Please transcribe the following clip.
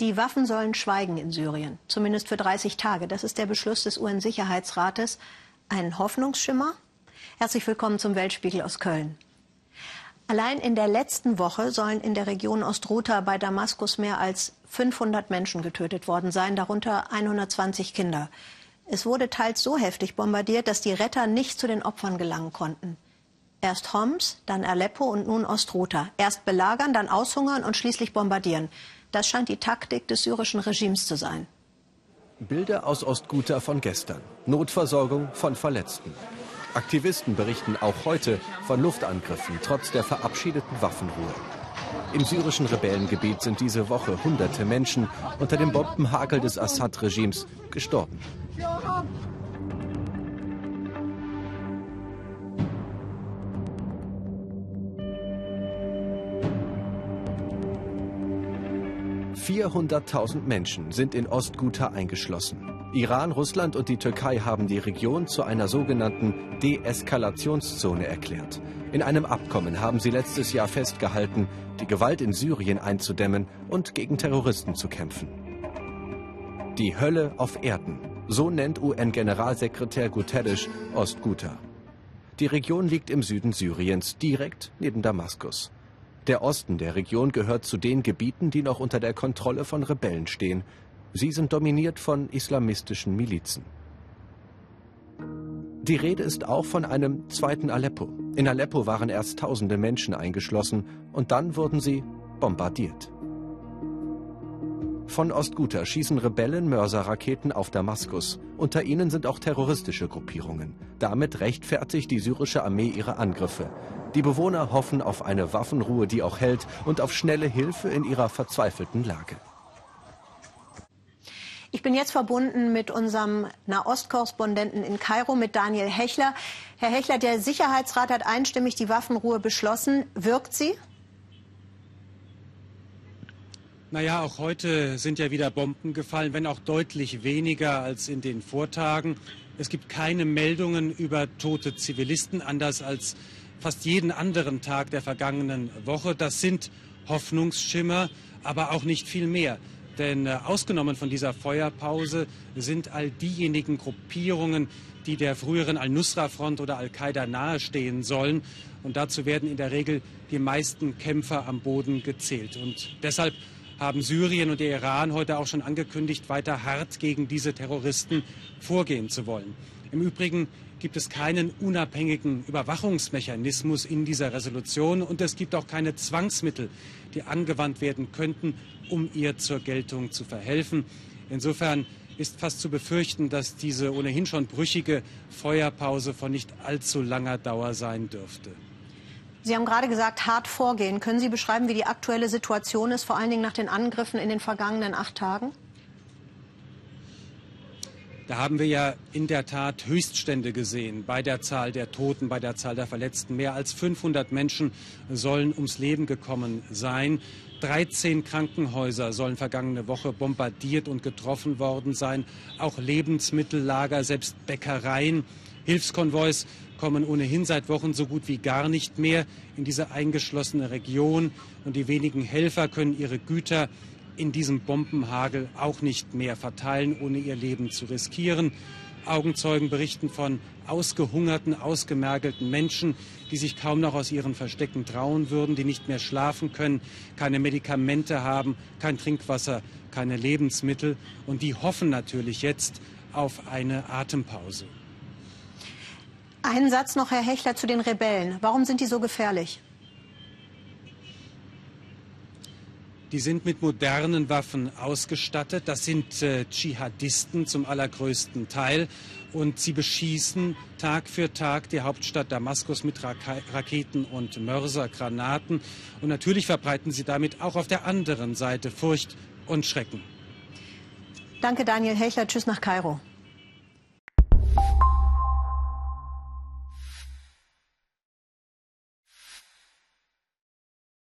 Die Waffen sollen schweigen in Syrien, zumindest für 30 Tage. Das ist der Beschluss des UN-Sicherheitsrates. Ein Hoffnungsschimmer? Herzlich willkommen zum Weltspiegel aus Köln. Allein in der letzten Woche sollen in der Region Ostruta bei Damaskus mehr als 500 Menschen getötet worden sein, darunter 120 Kinder. Es wurde teils so heftig bombardiert, dass die Retter nicht zu den Opfern gelangen konnten. Erst Homs, dann Aleppo und nun Ostruta. Erst belagern, dann aushungern und schließlich bombardieren. Das scheint die Taktik des syrischen Regimes zu sein. Bilder aus Ostguta von gestern. Notversorgung von Verletzten. Aktivisten berichten auch heute von Luftangriffen trotz der verabschiedeten Waffenruhe. Im syrischen Rebellengebiet sind diese Woche hunderte Menschen unter dem Bombenhagel des Assad-Regimes gestorben. 400.000 Menschen sind in Ostguta eingeschlossen. Iran, Russland und die Türkei haben die Region zu einer sogenannten Deeskalationszone erklärt. In einem Abkommen haben sie letztes Jahr festgehalten, die Gewalt in Syrien einzudämmen und gegen Terroristen zu kämpfen. Die Hölle auf Erden, so nennt UN-Generalsekretär Guterres Ostguta. Die Region liegt im Süden Syriens, direkt neben Damaskus. Der Osten der Region gehört zu den Gebieten, die noch unter der Kontrolle von Rebellen stehen. Sie sind dominiert von islamistischen Milizen. Die Rede ist auch von einem zweiten Aleppo. In Aleppo waren erst tausende Menschen eingeschlossen und dann wurden sie bombardiert. Von Ostguta schießen Rebellen Mörserraketen auf Damaskus. Unter ihnen sind auch terroristische Gruppierungen. Damit rechtfertigt die syrische Armee ihre Angriffe. Die Bewohner hoffen auf eine Waffenruhe, die auch hält, und auf schnelle Hilfe in ihrer verzweifelten Lage. Ich bin jetzt verbunden mit unserem Nahostkorrespondenten in Kairo, mit Daniel Hechler. Herr Hechler, der Sicherheitsrat hat einstimmig die Waffenruhe beschlossen. Wirkt sie? Naja, auch heute sind ja wieder Bomben gefallen, wenn auch deutlich weniger als in den Vortagen. Es gibt keine Meldungen über tote Zivilisten, anders als fast jeden anderen Tag der vergangenen Woche. Das sind Hoffnungsschimmer, aber auch nicht viel mehr. Denn äh, ausgenommen von dieser Feuerpause sind all diejenigen Gruppierungen, die der früheren Al-Nusra-Front oder Al-Qaida nahestehen sollen. Und dazu werden in der Regel die meisten Kämpfer am Boden gezählt. Und deshalb haben Syrien und der Iran heute auch schon angekündigt, weiter hart gegen diese Terroristen vorgehen zu wollen. Im Übrigen gibt es keinen unabhängigen Überwachungsmechanismus in dieser Resolution und es gibt auch keine Zwangsmittel, die angewandt werden könnten, um ihr zur Geltung zu verhelfen. Insofern ist fast zu befürchten, dass diese ohnehin schon brüchige Feuerpause von nicht allzu langer Dauer sein dürfte. Sie haben gerade gesagt, hart vorgehen. Können Sie beschreiben, wie die aktuelle Situation ist, vor allen Dingen nach den Angriffen in den vergangenen acht Tagen? Da haben wir ja in der Tat Höchststände gesehen bei der Zahl der Toten, bei der Zahl der Verletzten. Mehr als 500 Menschen sollen ums Leben gekommen sein. 13 Krankenhäuser sollen vergangene Woche bombardiert und getroffen worden sein. Auch Lebensmittellager, selbst Bäckereien. Hilfskonvois kommen ohnehin seit Wochen so gut wie gar nicht mehr in diese eingeschlossene Region. Und die wenigen Helfer können ihre Güter in diesem Bombenhagel auch nicht mehr verteilen, ohne ihr Leben zu riskieren. Augenzeugen berichten von ausgehungerten, ausgemergelten Menschen, die sich kaum noch aus ihren Verstecken trauen würden, die nicht mehr schlafen können, keine Medikamente haben, kein Trinkwasser, keine Lebensmittel und die hoffen natürlich jetzt auf eine Atempause. Einen Satz noch, Herr Hechler, zu den Rebellen. Warum sind die so gefährlich? Die sind mit modernen Waffen ausgestattet. Das sind äh, Dschihadisten zum allergrößten Teil. Und sie beschießen Tag für Tag die Hauptstadt Damaskus mit Ra Raketen und Mörsergranaten. Und natürlich verbreiten sie damit auch auf der anderen Seite Furcht und Schrecken. Danke, Daniel Hechler. Tschüss nach Kairo.